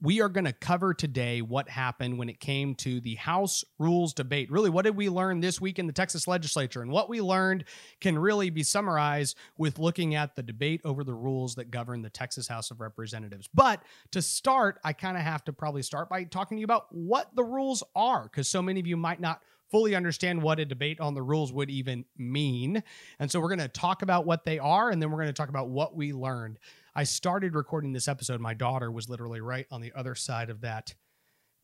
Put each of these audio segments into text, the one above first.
We are going to cover today what happened when it came to the House rules debate. Really, what did we learn this week in the Texas legislature? And what we learned can really be summarized with looking at the debate over the rules that govern the Texas House of Representatives. But to start, I kind of have to probably start by talking to you about what the rules are, because so many of you might not fully understand what a debate on the rules would even mean. And so we're going to talk about what they are, and then we're going to talk about what we learned. I started recording this episode. My daughter was literally right on the other side of that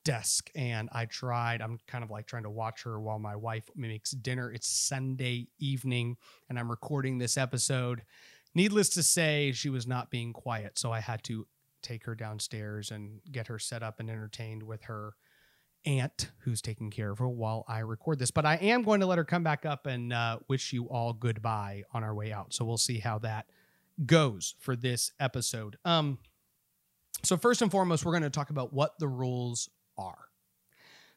desk, and I tried. I'm kind of like trying to watch her while my wife makes dinner. It's Sunday evening, and I'm recording this episode. Needless to say, she was not being quiet, so I had to take her downstairs and get her set up and entertained with her aunt who's taking care of her while I record this. But I am going to let her come back up and uh, wish you all goodbye on our way out. So we'll see how that goes for this episode. Um, so first and foremost, we're going to talk about what the rules are.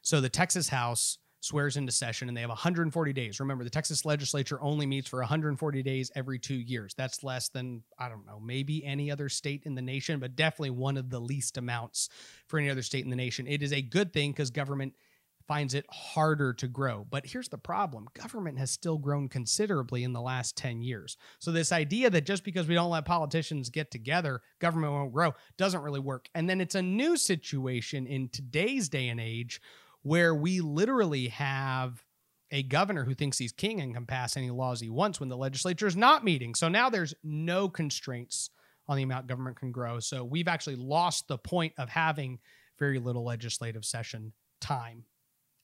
So the Texas House swears into session and they have 140 days. Remember, the Texas legislature only meets for 140 days every two years. That's less than, I don't know, maybe any other state in the nation, but definitely one of the least amounts for any other state in the nation. It is a good thing because government finds it harder to grow. But here's the problem government has still grown considerably in the last 10 years. So, this idea that just because we don't let politicians get together, government won't grow doesn't really work. And then it's a new situation in today's day and age where we literally have a governor who thinks he's king and can pass any laws he wants when the legislature is not meeting. So now there's no constraints on the amount government can grow. So we've actually lost the point of having very little legislative session time.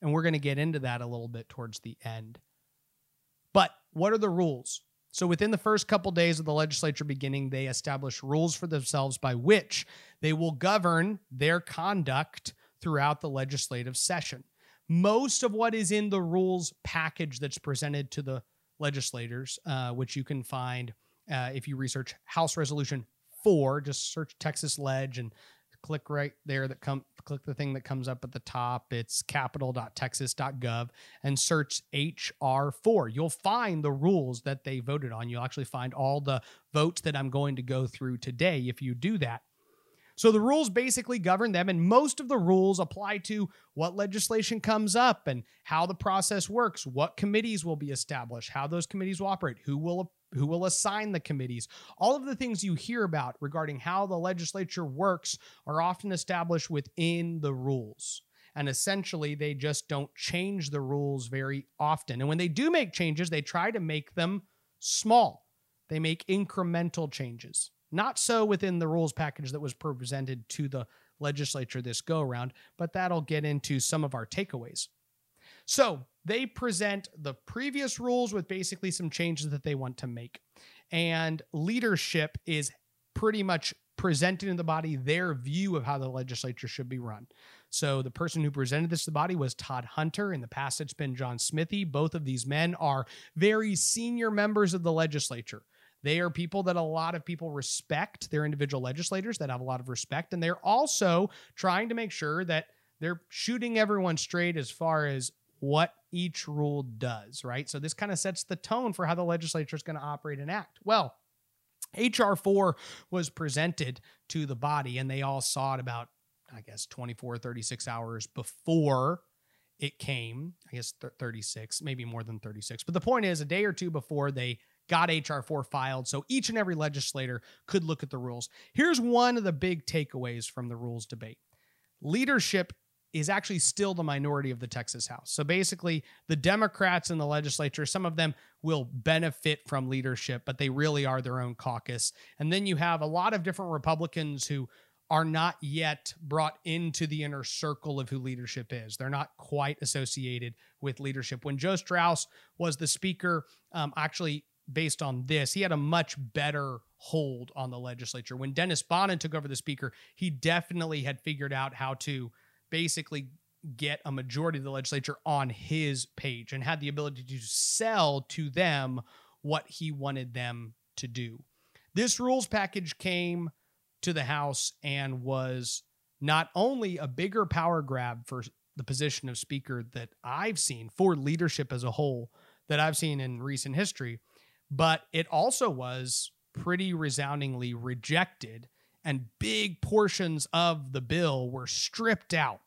And we're going to get into that a little bit towards the end. But what are the rules? So within the first couple days of the legislature beginning, they establish rules for themselves by which they will govern their conduct throughout the legislative session. Most of what is in the rules package that's presented to the legislators, uh, which you can find uh, if you research House Resolution 4, just search Texas Ledge and click right there that come click the thing that comes up at the top. It's capital.texas.gov and search hr4 you'll find the rules that they voted on. You'll actually find all the votes that i'm going to go through today if you do that. So the rules basically govern them, and most of the rules apply to what legislation comes up and how the process works, what committees will be established, how those committees will operate, who will who will assign the committees. All of the things you hear about regarding how the legislature works are often established within the rules. And essentially, they just don't change the rules very often. And when they do make changes, they try to make them small. They make incremental changes. Not so within the rules package that was presented to the legislature this go around, but that'll get into some of our takeaways. So they present the previous rules with basically some changes that they want to make. And leadership is pretty much presenting to the body their view of how the legislature should be run. So the person who presented this to the body was Todd Hunter. In the past, it's been John Smithee. Both of these men are very senior members of the legislature. They are people that a lot of people respect. They're individual legislators that have a lot of respect. And they're also trying to make sure that they're shooting everyone straight as far as what each rule does, right? So this kind of sets the tone for how the legislature is going to operate and act. Well, HR 4 was presented to the body, and they all saw it about, I guess, 24, 36 hours before it came. I guess 36, maybe more than 36. But the point is, a day or two before they got HR4 filed so each and every legislator could look at the rules. Here's one of the big takeaways from the rules debate leadership is actually still the minority of the Texas House. So basically, the Democrats in the legislature, some of them will benefit from leadership, but they really are their own caucus. And then you have a lot of different Republicans who are not yet brought into the inner circle of who leadership is. They're not quite associated with leadership. When Joe Straus was the speaker, um, actually based on this, he had a much better hold on the legislature. When Dennis Bonnen took over the speaker, he definitely had figured out how to basically get a majority of the legislature on his page and had the ability to sell to them what he wanted them to do. This rules package came to the House and was not only a bigger power grab for the position of speaker that I've seen for leadership as a whole that I've seen in recent history, but it also was pretty resoundingly rejected and big portions of the bill were stripped out.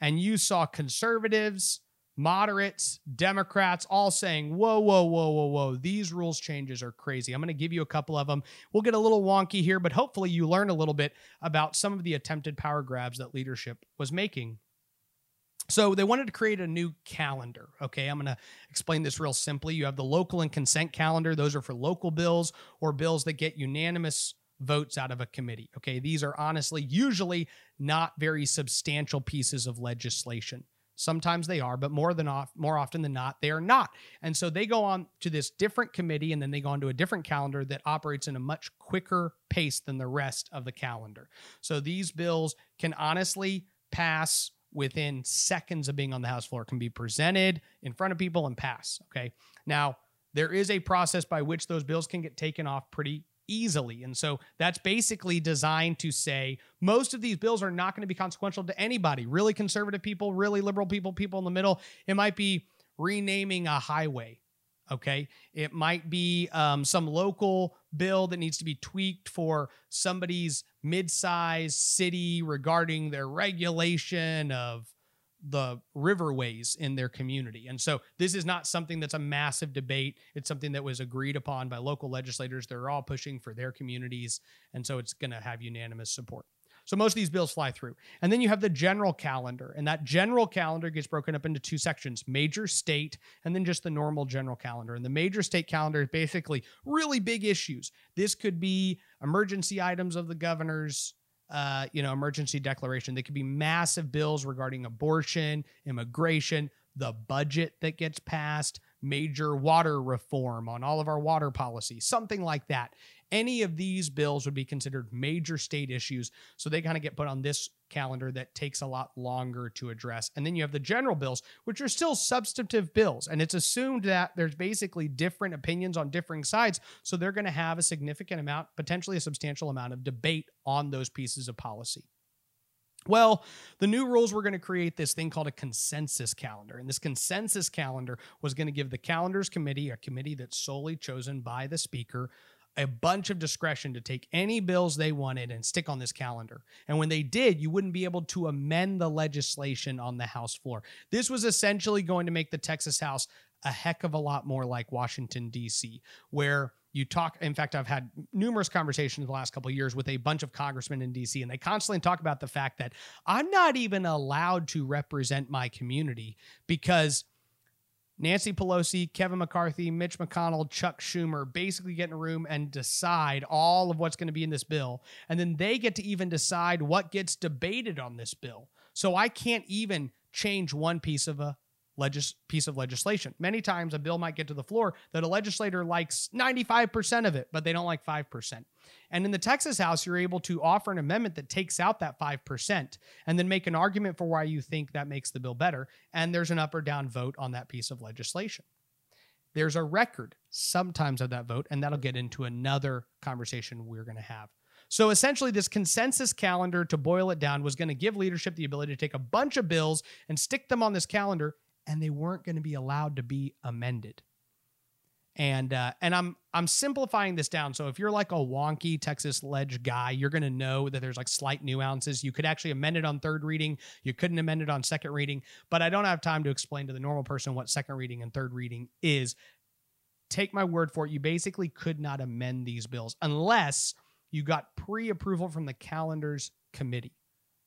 And you saw conservatives, moderates, Democrats all saying, whoa, whoa, whoa, whoa, whoa, these rules changes are crazy. I'm going to give you a couple of them. We'll get a little wonky here, but hopefully you learn a little bit about some of the attempted power grabs that leadership was making. So they wanted to create a new calendar. Okay, I'm going to explain this real simply. You have the local and consent calendar, those are for local bills or bills that get unanimous votes out of a committee. Okay, these are honestly usually not very substantial pieces of legislation. Sometimes they are, but more than off, more often than not, they are not. And so they go on to this different committee and then they go on to a different calendar that operates in a much quicker pace than the rest of the calendar. So these bills can honestly pass within seconds of being on the House floor, can be presented in front of people and pass. Okay. Now, there is a process by which those bills can get taken off pretty easily. And so that's basically designed to say most of these bills are not going to be consequential to anybody really conservative people, really liberal people, people in the middle. It might be renaming a highway. Okay. It might be um, some local bill that needs to be tweaked for somebody's mid sized city regarding their regulation of the riverways in their community. And so this is not something that's a massive debate. It's something that was agreed upon by local legislators. They're all pushing for their communities. And so it's going to have unanimous support. So most of these bills fly through. And then you have the general calendar. And that general calendar gets broken up into two sections major state, and then just the normal general calendar. And the major state calendar is basically really big issues. This could be emergency items of the governor's uh, you know, emergency declaration. They could be massive bills regarding abortion, immigration, the budget that gets passed, major water reform on all of our water policy, something like that. Any of these bills would be considered major state issues. So they kind of get put on this calendar that takes a lot longer to address. And then you have the general bills, which are still substantive bills. And it's assumed that there's basically different opinions on differing sides. So they're going to have a significant amount, potentially a substantial amount of debate on those pieces of policy. Well, the new rules were going to create this thing called a consensus calendar. And this consensus calendar was going to give the calendars committee, a committee that's solely chosen by the speaker, a bunch of discretion to take any bills they wanted and stick on this calendar. And when they did, you wouldn't be able to amend the legislation on the House floor. This was essentially going to make the Texas House a heck of a lot more like Washington, D.C., where you talk in fact i've had numerous conversations the last couple years with a bunch of congressmen in dc and they constantly talk about the fact that i'm not even allowed to represent my community because Nancy Pelosi, Kevin McCarthy, Mitch McConnell, Chuck Schumer basically get in a room and decide all of what's going to be in this bill. And then they get to even decide what gets debated on this bill. So I can't even change one piece of a legis- piece of legislation. Many times a bill might get to the floor that a legislator likes 95% of it, but they don't like 5%. And in the Texas House, you're able to offer an amendment that takes out that 5% and then make an argument for why you think that makes the bill better. And there's an up or down vote on that piece of legislation. There's a record sometimes of that vote, and that'll get into another conversation we're going to have. So essentially, this consensus calendar, to boil it down, was going to give leadership the ability to take a bunch of bills and stick them on this calendar and they weren't going to be allowed to be amended. And uh, and I'm I'm simplifying this down. So if you're like a wonky Texas ledge guy, you're going to know that there's like slight nuances. You could actually amend it on third reading. You couldn't amend it on second reading. But I don't have time to explain to the normal person what second reading and third reading is. Take my word for it. You basically could not amend these bills unless you got pre-approval from the calendars committee.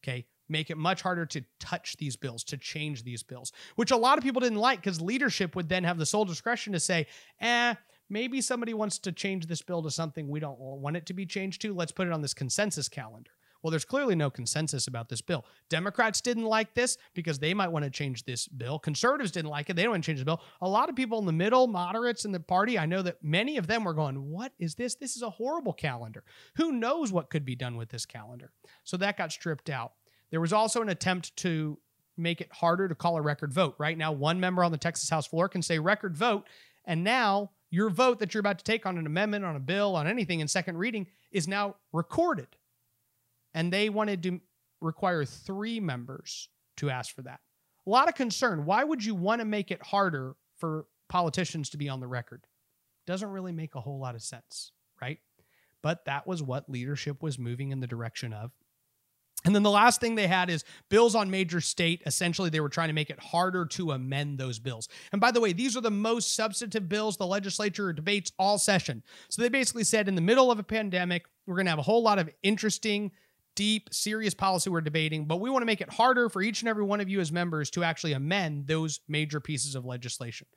Okay make it much harder to touch these bills, to change these bills, which a lot of people didn't like because leadership would then have the sole discretion to say, eh, maybe somebody wants to change this bill to something we don't want it to be changed to. Let's put it on this consensus calendar. Well, there's clearly no consensus about this bill. Democrats didn't like this because they might want to change this bill. Conservatives didn't like it. They don't want to change the bill. A lot of people in the middle, moderates in the party, I know that many of them were going, What is this? This is a horrible calendar. Who knows what could be done with this calendar? So that got stripped out. There was also an attempt to make it harder to call a record vote. Right now, one member on the Texas House floor can say record vote. And now your vote that you're about to take on an amendment, on a bill, on anything in second reading is now recorded. And they wanted to require three members to ask for that. A lot of concern. Why would you want to make it harder for politicians to be on the record? Doesn't really make a whole lot of sense, right? But that was what leadership was moving in the direction of. And then the last thing they had is bills on major state. Essentially, they were trying to make it harder to amend those bills. And by the way, these are the most substantive bills the legislature debates all session. So they basically said in the middle of a pandemic, we're going to have a whole lot of interesting, deep, serious policy we're debating, but we want to make it harder for each and every one of you as members to actually amend those major pieces of legislation.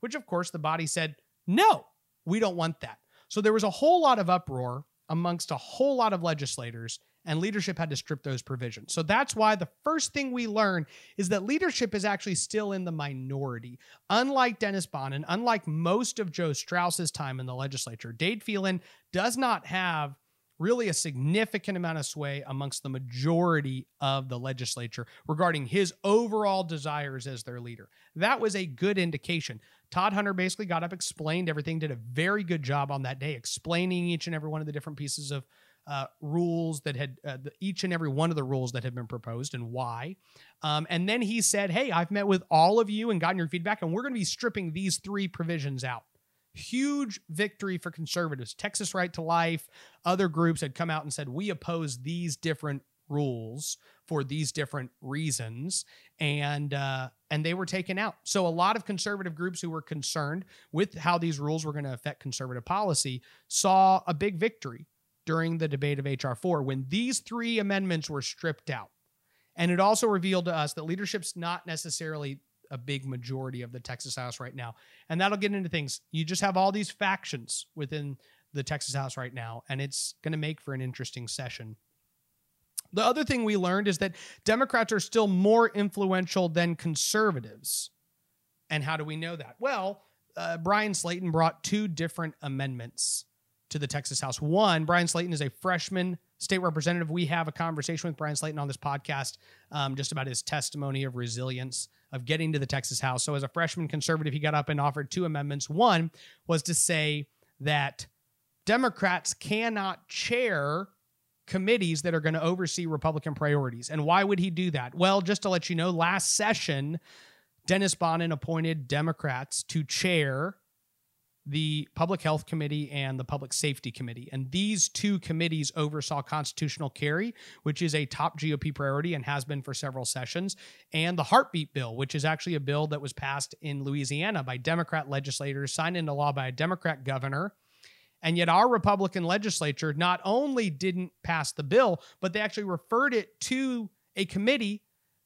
Which, of course, the body said, no, we don't want that. So there was a whole lot of uproar amongst a whole lot of legislators and leadership had to strip those provisions. So that's why the first thing we learn is that leadership is actually still in the minority. Unlike Dennis Bonnen, unlike most of Joe Straus's time in the legislature, Dade Phelan does not have really a significant amount of sway amongst the majority of the legislature regarding his overall desires as their leader. That was a good indication. Todd Hunter basically got up, explained everything, did a very good job on that day, explaining each and every one of the different pieces of uh, rules that had uh, the, each and every one of the rules that had been proposed and why. Um, and then he said, Hey, I've met with all of you and gotten your feedback, and we're going to be stripping these three provisions out. Huge victory for conservatives. Texas Right to Life, other groups had come out and said, We oppose these different rules for these different reasons and uh, and they were taken out so a lot of conservative groups who were concerned with how these rules were going to affect conservative policy saw a big victory during the debate of H.R. 4 when these three amendments were stripped out. And it also revealed to us that leadership's not necessarily a big majority of the Texas House right now. And that'll get into things. You just have all these factions within the Texas House right now, and it's going to make for an interesting session. The other thing we learned is that Democrats are still more influential than conservatives. And how do we know that? Well, uh, Bryan Slaton brought two different amendments to the Texas House. One, Bryan Slaton is a freshman state representative. We have a conversation with Bryan Slaton on this podcast um, just about his testimony of resilience of getting to the Texas House. So, as a freshman conservative, he got up and offered two amendments. One was to say that Democrats cannot chair committees that are going to oversee Republican priorities. And why would he do that? Well, just to let you know, last session, Dennis Bonnen appointed Democrats to chair the Public Health Committee and the Public Safety Committee. And these two committees oversaw constitutional carry, which is a top GOP priority and has been for several sessions, and the Heartbeat Bill, which is actually a bill that was passed in Louisiana by Democrat legislators, signed into law by a Democrat governor. And yet, our Republican legislature not only didn't pass the bill, but they actually referred it to a committee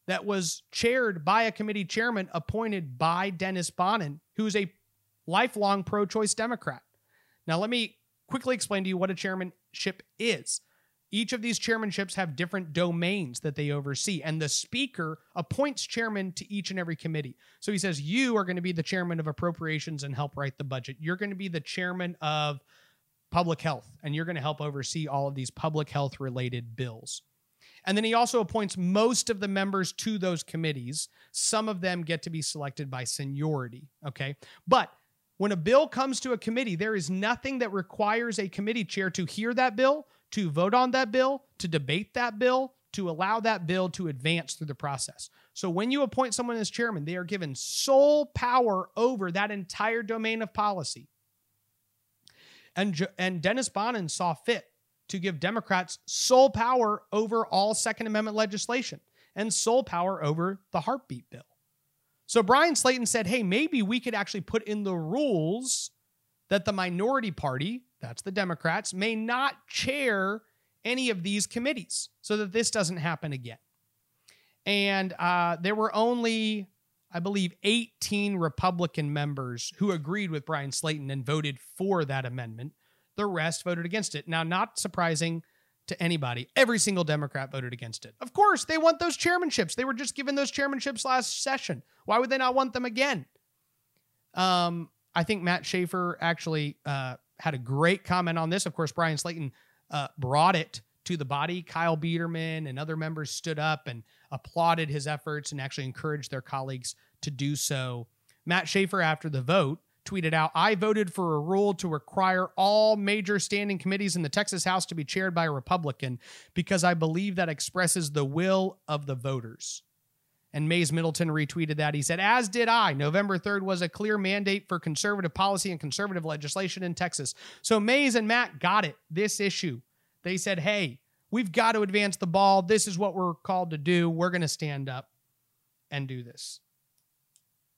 that was chaired by a committee chairman appointed by Dennis Bonnen, who's a lifelong pro choice Democrat. Now, let me quickly explain to you what a chairmanship is. Each of these chairmanships have different domains that they oversee, and the speaker appoints chairman to each and every committee. So he says, You are going to be the chairman of appropriations and help write the budget. You're going to be the chairman of public health, and you're going to help oversee all of these public health related bills. And then he also appoints most of the members to those committees. Some of them get to be selected by seniority. Okay. But when a bill comes to a committee, there is nothing that requires a committee chair to hear that bill, to vote on that bill, to debate that bill, to allow that bill to advance through the process. So when you appoint someone as chairman, they are given sole power over that entire domain of policy. And, and Dennis Bonnen saw fit to give Democrats sole power over all Second Amendment legislation and sole power over the heartbeat bill. So Bryan Slaton said, hey, maybe we could actually put in the rules that the minority party, that's the Democrats, may not chair any of these committees so that this doesn't happen again. And uh, there were only, I believe, 18 Republican members who agreed with Bryan Slaton and voted for that amendment. The rest voted against it. Now, not surprising to anybody. Every single Democrat voted against it. Of course, they want those chairmanships. They were just given those chairmanships last session. Why would they not want them again? Um, I think Matt Schaefer actually uh, had a great comment on this. Of course, Bryan Slaton uh, brought it to the body. Kyle Biedermann and other members stood up and applauded his efforts and actually encouraged their colleagues to do so. Matt Schaefer, after the vote, tweeted out I voted for a rule to require all major standing committees in the Texas House to be chaired by a Republican because I believe that expresses the will of the voters. And Mayes Middleton retweeted that. He said, As did I. November 3rd was a clear mandate for conservative policy and conservative legislation in Texas. So Mayes and Matt got it, this issue. They said, Hey, we've got to advance the ball. This is what we're called to do. We're going to stand up and do this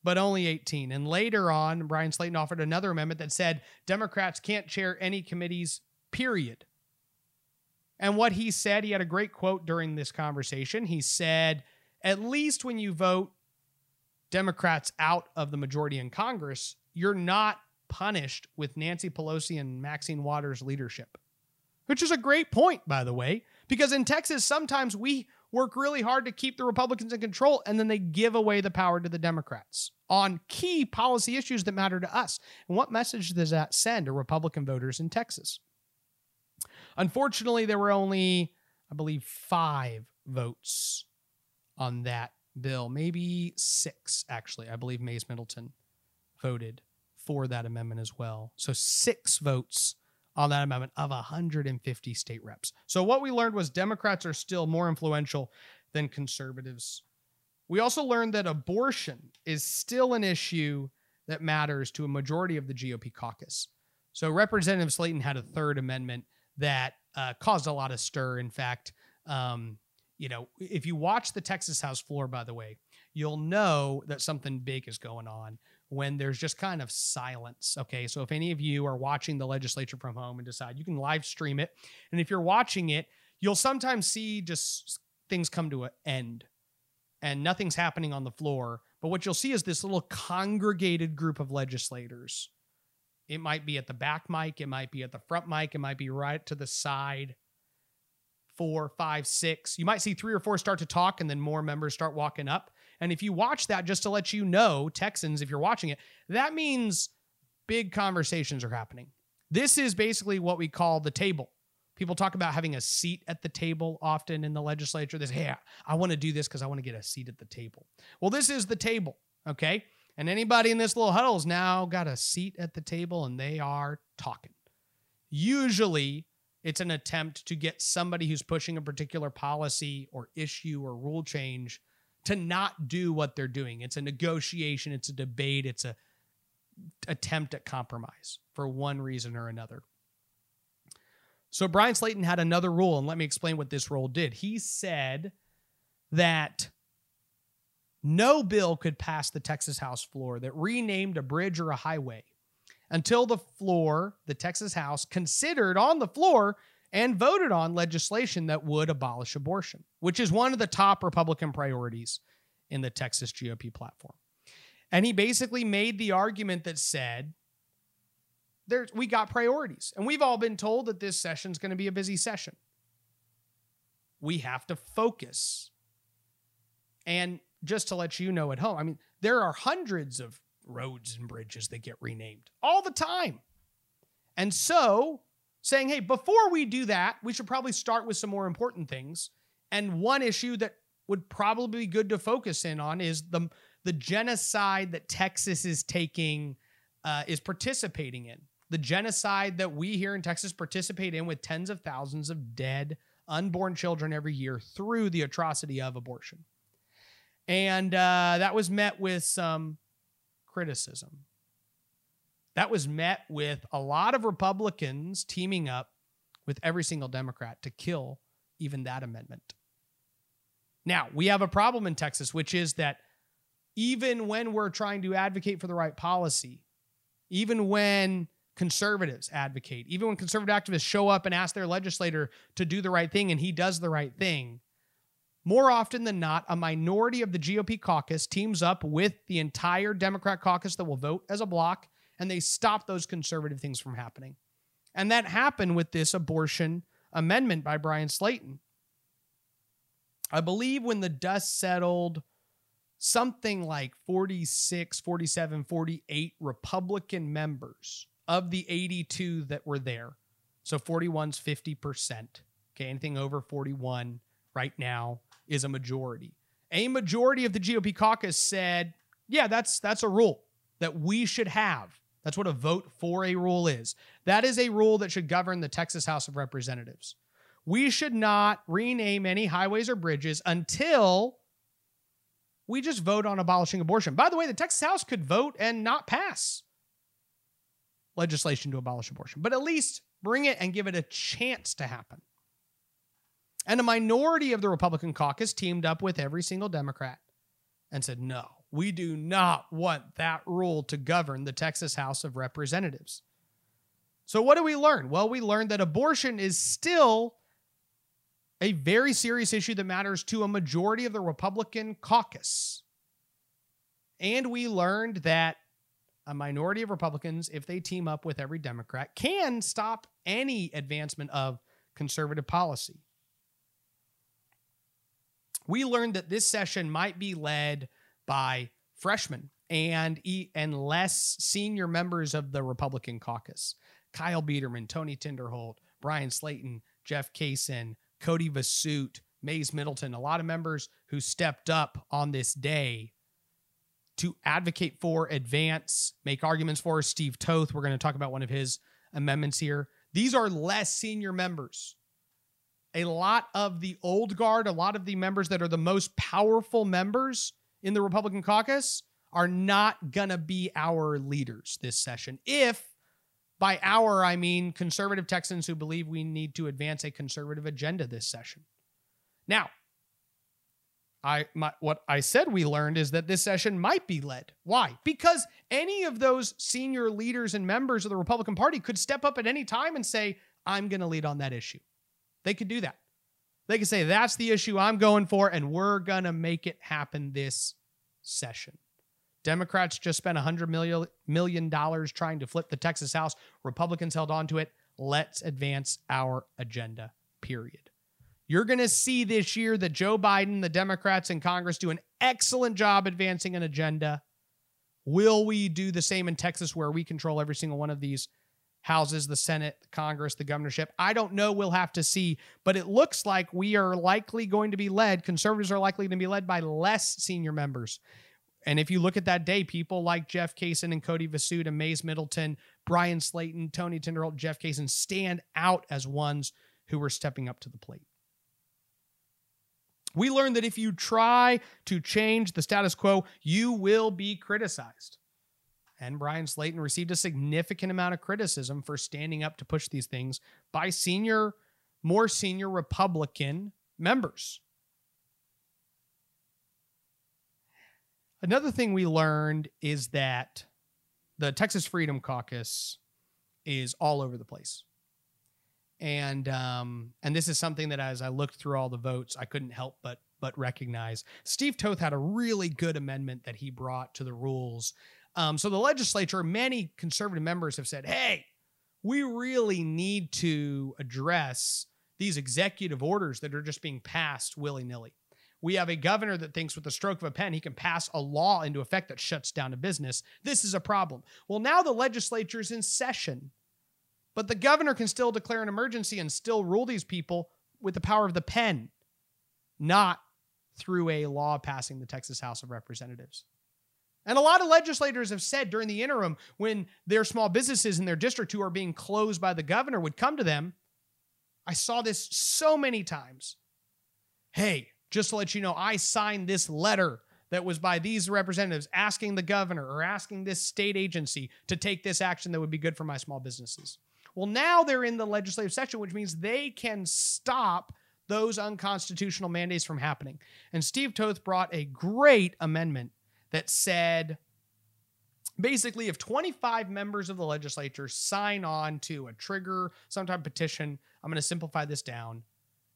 but only 18. And later on, Bryan Slaton offered another amendment that said Democrats can't chair any committees, period. And what he said, he had a great quote during this conversation. He said, at least when you vote Democrats out of the majority in Congress, you're not punished with Nancy Pelosi and Maxine Waters' leadership. Which is a great point, by the way, because in Texas, sometimes we work really hard to keep the Republicans in control, and then they give away the power to the Democrats on key policy issues that matter to us. And what message does that send to Republican voters in Texas? Unfortunately, there were only, I believe, five votes on that bill, maybe six, actually. I believe Mayes Middleton voted for that amendment as well. So six votes on that amendment of 150 state reps. So what we learned was Democrats are still more influential than conservatives. We also learned that abortion is still an issue that matters to a majority of the GOP caucus. So Representative Slaton had a third amendment that uh, caused a lot of stir. In fact, um, you know, if you watch the Texas House floor, by the way, you'll know that something big is going on when there's just kind of silence. Okay. So if any of you are watching the legislature from home and decide you can live stream it, and if you're watching it, you'll sometimes see just things come to an end and nothing's happening on the floor. But what you'll see is this little congregated group of legislators. It might be at the back mic, it might be at the front mic, it might be right to the side. Four, five, six. You might see three or four start to talk, and then more members start walking up. And if you watch that, just to let you know, Texans, if you're watching it, that means big conversations are happening. This is basically what we call the table. People talk about having a seat at the table often in the legislature. They say, hey, I want to do this because I want to get a seat at the table. Well, this is the table, okay? And anybody in this little huddle's now got a seat at the table and they are talking. Usually, it's an attempt to get somebody who's pushing a particular policy or issue or rule change to not do what they're doing. It's a negotiation, it's a debate, it's a attempt at compromise for one reason or another. So Bryan Slaton had another rule, and let me explain what this rule did. He said that no bill could pass the Texas House floor that renamed a bridge or a highway until the floor, the Texas House, considered on the floor and voted on legislation that would abolish abortion, which is one of the top Republican priorities in the Texas GOP platform. And he basically made the argument that said, there, we got priorities. And we've all been told that this session is going to be a busy session. We have to focus. And just to let you know at home, I mean, there are hundreds of roads and bridges that get renamed all the time. And so saying, hey, before we do that, we should probably start with some more important things. And one issue that would probably be good to focus in on is the the genocide that Texas is taking uh, is participating in. The genocide that we here in Texas participate in with tens of thousands of dead unborn children every year through the atrocity of abortion. And uh, that was met with some criticism that was met with a lot of Republicans teaming up with every single Democrat to kill even that amendment. Now, we have a problem in Texas, which is that even when we're trying to advocate for the right policy, even when conservatives advocate, even when conservative activists show up and ask their legislator to do the right thing and he does the right thing, more often than not, a minority of the GOP caucus teams up with the entire Democrat caucus that will vote as a block and they stopped those conservative things from happening. And that happened with this abortion amendment by Bryan Slaton. I believe when the dust settled, something like 46, 47, 48 Republican members of the 82 that were there. So 41's 50%. Okay, anything over 41 right now is a majority. A majority of the GOP caucus said, yeah, that's that's a rule that we should have. That's what a vote for a rule is. That is a rule that should govern the Texas House of Representatives. We should not rename any highways or bridges until we just vote on abolishing abortion. By the way, the Texas House could vote and not pass legislation to abolish abortion, but at least bring it and give it a chance to happen. And a minority of the Republican caucus teamed up with every single Democrat and said, no, we do not want that rule to govern the Texas House of Representatives. So, what do we learn? Well, we learned that abortion is still a very serious issue that matters to a majority of the Republican caucus. And we learned that a minority of Republicans, if they team up with every Democrat, can stop any advancement of conservative policy. We learned that this session might be led by freshmen and and less senior members of the Republican caucus. Kyle Biedermann, Tony Tinderholt, Bryan Slaton, Jeff Cason, Cody Vasut, Mayes Middleton, a lot of members who stepped up on this day to advocate for, advance, make arguments for. Steve Toth, we're going to talk about one of his amendments here. These are less senior members. A lot of the old guard, a lot of the members that are the most powerful members in the Republican caucus are not going to be our leaders this session. If by our, I mean conservative Texans who believe we need to advance a conservative agenda this session. Now, I my, what I said we learned is that this session might be led. Why? Because any of those senior leaders and members of the Republican Party could step up at any time and say, "I'm going to lead on that issue." They could do that. They can say, "That's the issue I'm going for and we're going to make it happen this session." Democrats just spent $100 million, million dollars trying to flip the Texas House. Republicans held on to it. Let's advance our agenda, period. You're going to see this year that Joe Biden, the Democrats in Congress do an excellent job advancing an agenda. Will we do the same in Texas where we control every single one of these houses, the Senate, the Congress, the governorship? I don't know. We'll have to see. But it looks like we are likely going to be led, conservatives are likely to be led by less senior members. And if you look at that day, people like Jeff Cason and Cody Vasut and Mayes Middleton, Bryan Slaton, Tony Tinderholt, Jeff Cason stand out as ones who were stepping up to the plate. We learned that if you try to change the status quo, you will be criticized. And Bryan Slaton received a significant amount of criticism for standing up to push these things by senior, more senior Republican members. Another thing we learned is that the Texas Freedom Caucus is all over the place. And um, and this is something that as I looked through all the votes, I couldn't help but but recognize. Steve Toth had a really good amendment that he brought to the rules. Um, so the legislature, many conservative members have said, "Hey, we really need to address these executive orders that are just being passed willy nilly." We have a governor that thinks with the stroke of a pen he can pass a law into effect that shuts down a business. This is a problem. Well, now the legislature is in session, but the governor can still declare an emergency and still rule these people with the power of the pen, not through a law passing the Texas House of Representatives. And a lot of legislators have said during the interim, when their small businesses in their district who are being closed by the governor would come to them, I saw this so many times. Hey, just to let you know, I signed this letter that was by these representatives asking the governor or asking this state agency to take this action that would be good for my small businesses. Well, now they're in the legislative session, which means they can stop those unconstitutional mandates from happening. And Steve Toth brought a great amendment that said basically if 25 members of the legislature sign on to a trigger, some type of petition, I'm going to simplify this down,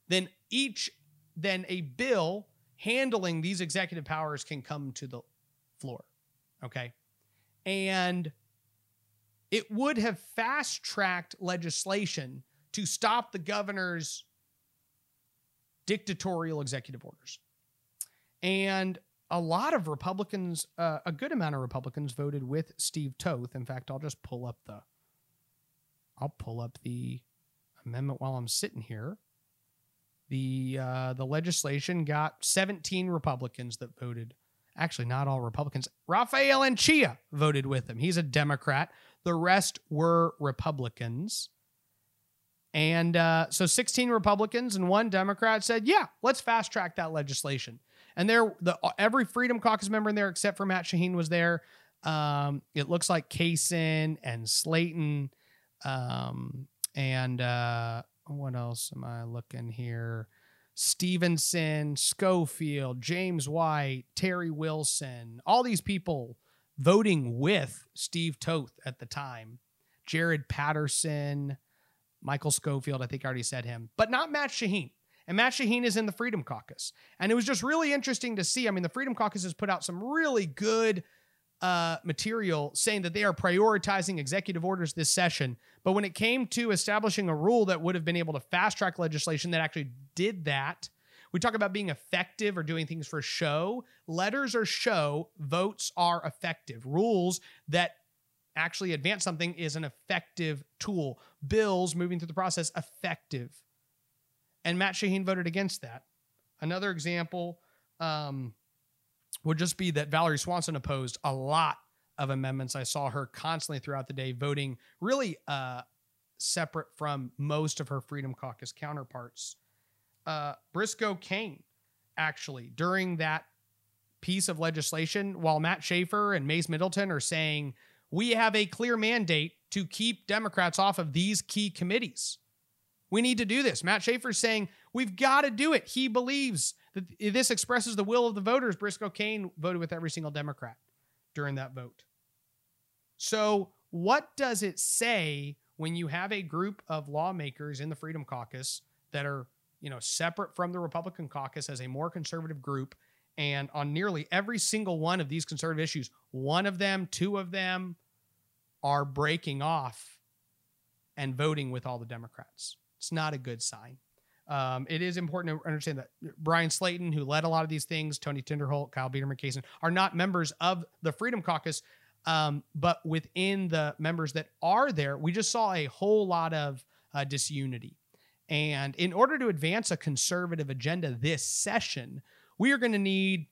then each then a bill handling these executive powers can come to the floor. Okay. And it would have fast tracked legislation to stop the governor's dictatorial executive orders. And a lot of Republicans, uh, a good amount of Republicans voted with Steve Toth. In fact, I'll just pull up the I'll pull up the amendment while I'm sitting here the uh, the legislation got 17 Republicans that voted. Actually, not all Republicans. Rafael Anchia voted with him. He's a Democrat. The rest were Republicans. And uh, so 16 Republicans and one Democrat said, "Yeah, let's fast track that legislation." And there, the every Freedom Caucus member in there except for Matt Shaheen was there. Um, it looks like Cason and Slaton, um, and uh, what else am I looking here? Stevenson, Schofield, James White, Terry Wilson, all these people voting with Steve Toth at the time. Jared Patterson, Michael Schofield, I think I already said him, but not Matt Shaheen. And Matt Shaheen is in the Freedom Caucus. And it was just really interesting to see. I mean, the Freedom Caucus has put out some really good uh, material saying that they are prioritizing executive orders this session. But when it came to establishing a rule that would have been able to fast track legislation that actually did that, we talk about being effective or doing things for show. Letters are show, votes are effective. Rules that actually advance something is an effective tool. Bills moving through the process, effective. And Matt Shaheen voted against that. Another example um, would just be that Valerie Swanson opposed a lot of amendments. I saw her constantly throughout the day voting really uh, separate from most of her Freedom Caucus counterparts. Uh, Briscoe Cain, actually, during that piece of legislation, while Matt Schaefer and Mayes Middleton are saying, we have a clear mandate to keep Democrats off of these key committees. We need to do this. Matt Schaefer's saying, we've got to do it. He believes that this expresses the will of the voters. Briscoe Cain voted with every single Democrat during that vote. So, what does it say when you have a group of lawmakers in the Freedom Caucus that are, you know, separate from the Republican caucus as a more conservative group and on nearly every single one of these conservative issues, one of them, two of them are breaking off and voting with all the Democrats. It's not a good sign. Um, it is important to understand that Bryan Slaton, who led a lot of these things, Tony Tinderholt, Kyle Biedermann, Cason, are not members of the Freedom Caucus. Um, but within the members that are there, we just saw a whole lot of uh, disunity. And in order to advance a conservative agenda this session, we are going to need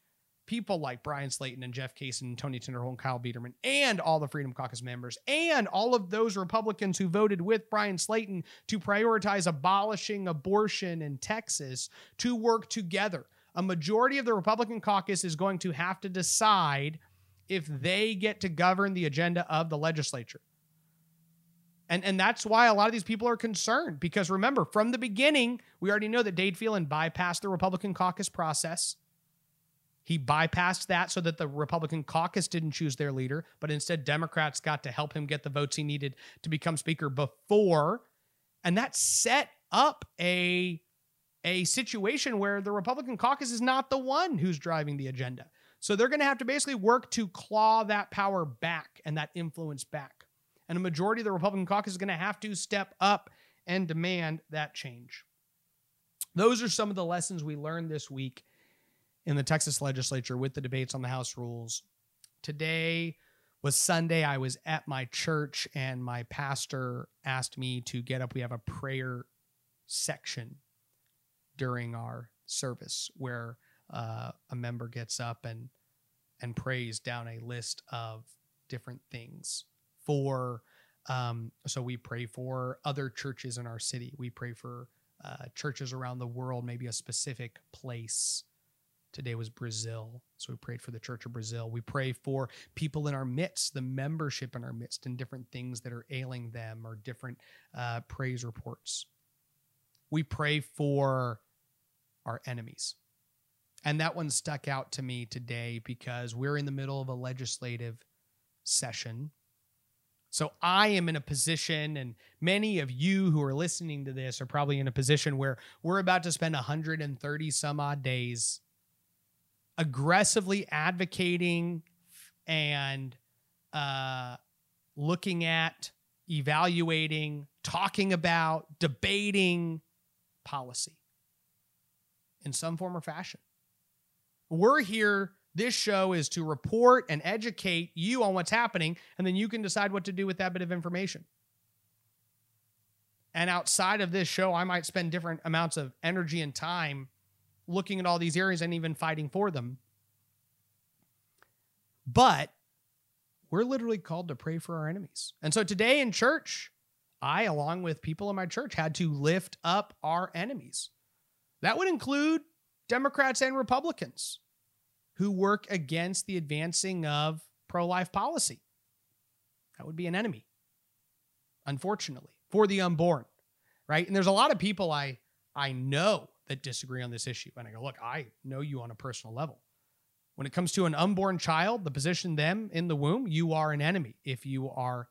people like Bryan Slaton and Jeff Cason and Tony Tinderholt and Kyle Biedermann and all the Freedom Caucus members and all of those Republicans who voted with Bryan Slaton to prioritize abolishing abortion in Texas to work together. A majority of the Republican caucus is going to have to decide if they get to govern the agenda of the legislature. And, and that's why a lot of these people are concerned because remember, from the beginning, we already know that Dade Phelan bypassed the Republican caucus process he bypassed that so that the Republican caucus didn't choose their leader, but instead Democrats got to help him get the votes he needed to become speaker before. And that set up a, a situation where the Republican caucus is not the one who's driving the agenda. So they're going to have to basically work to claw that power back and that influence back. And a majority of the Republican caucus is going to have to step up and demand that change. Those are some of the lessons we learned this week in the Texas legislature with the debates on the House rules. Today was Sunday. I was at my church and my pastor asked me to get up. We have a prayer section during our service where uh, a member gets up and and prays down a list of different things for um, so we pray for other churches in our city we pray for uh, churches around the world maybe a specific place Today was Brazil. So we prayed for the Church of Brazil. We pray for people in our midst, the membership in our midst, and different things that are ailing them or different uh, praise reports. We pray for our enemies. And that one stuck out to me today because we're in the middle of a legislative session. So I am in a position, and many of you who are listening to this are probably in a position where we're about to spend 130 some odd days aggressively advocating and uh, looking at, evaluating, talking about, debating policy in some form or fashion. We're here. This show is to report and educate you on what's happening, and then you can decide what to do with that bit of information. And outside of this show, I might spend different amounts of energy and time looking at all these areas and even fighting for them. But we're literally called to pray for our enemies. And so today in church, I, along with people in my church, had to lift up our enemies. That would include Democrats and Republicans who work against the advancing of pro life policy. That would be an enemy, unfortunately, for the unborn, right? And there's a lot of people I I know that disagree on this issue. And I go, look, I know you on a personal level. When it comes to an unborn child, the position them in the womb, you are an enemy if you are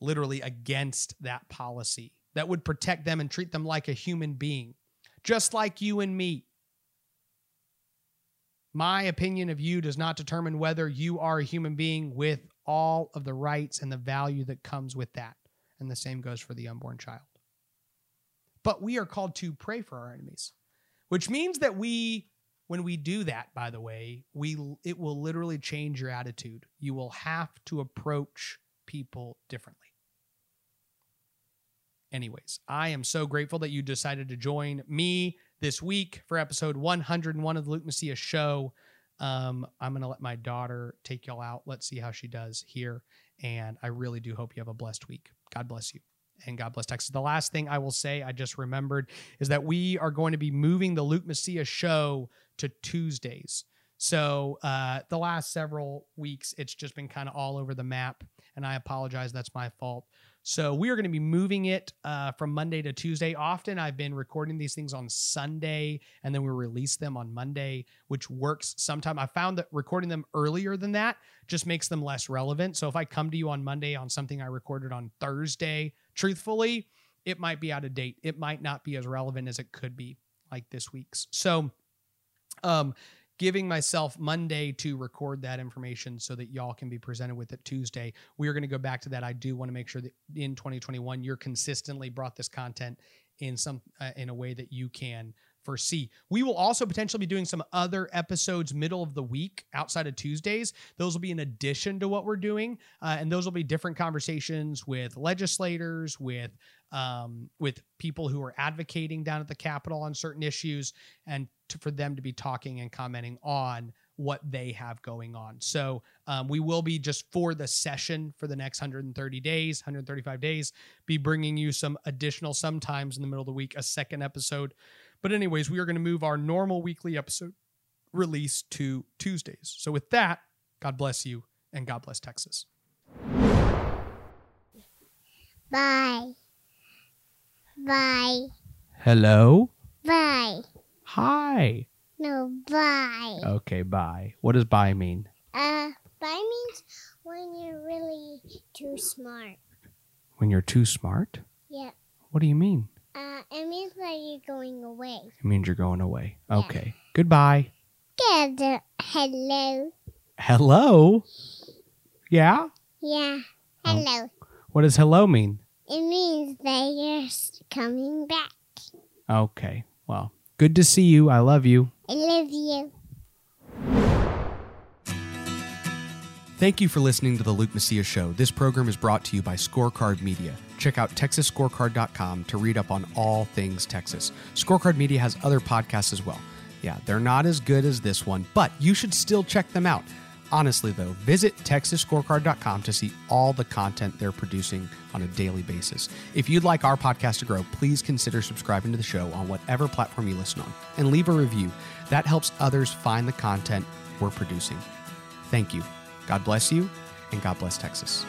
literally against that policy that would protect them and treat them like a human being, just like you and me. My opinion of you does not determine whether you are a human being with all of the rights and the value that comes with that. And the same goes for the unborn child. But we are called to pray for our enemies, which means that we when we do that by the way we it will literally change your attitude. You will have to approach people differently. Anyways i am so grateful that you decided to join me this week for episode 101 of the luke macias show. Um, i'm gonna let my daughter take y'all out. Let's see how she does here. And i really do hope you have a blessed week. God bless you and God bless Texas. The last thing I will say, I just remembered, is that we are going to be moving the Luke Macias show to Tuesdays. So uh, the last several weeks, it's just been kind of all over the map, and I apologize. That's my fault. So we are going to be moving it uh, from Monday to Tuesday. Often I've been recording these things on Sunday and then we release them on Monday, which works sometime. I found that recording them earlier than that just makes them less relevant. So if I come to you on Monday on something I recorded on Thursday, truthfully, it might be out of date. It might not be as relevant as it could be like this week's. So um giving myself Monday to record that information so that y'all can be presented with it Tuesday. We are going to go back to that. I do want to make sure that in 2021 you're consistently brought this content in some uh, in a way that you can foresee. We will also potentially be doing some other episodes middle of the week outside of Tuesdays. Those will be in addition to what we're doing, uh, and those will be different conversations with legislators, with um, with people who are advocating down at the Capitol on certain issues, and to, for them to be talking and commenting on what they have going on. So um, we will be just for the session for the next 130 days, 135 days, be bringing you some additional, sometimes in the middle of the week, a second episode. But, anyways, we are going to move our normal weekly episode release to Tuesdays. So, with that, God bless you and God bless Texas. Bye. Bye. Hello. Bye. Hi. No, bye. Okay, bye. What does bye mean? Uh, bye means when you're really too smart. When you're too smart? Yeah. What do you mean? Uh, it means that you're going away. It means you're going away. Yeah. Okay. Goodbye. Good. Hello. Hello. Yeah? Yeah. Oh. Hello. What does hello mean? It means that you're s- coming back. Okay. Well, good to see you. I love you. I love you. Thank you for listening to the Luke Macias Show. This program is brought to you by Scorecard Media. Check out TexasScorecard.com to read up on all things Texas. Scorecard Media has other podcasts as well. Yeah, they're not as good as this one, but you should still check them out. Honestly, though, visit TexasScorecard.com to see all the content they're producing on a daily basis. If you'd like our podcast to grow, please consider subscribing to the show on whatever platform you listen on and leave a review. That helps others find the content we're producing. Thank you. God bless you, and God bless Texas.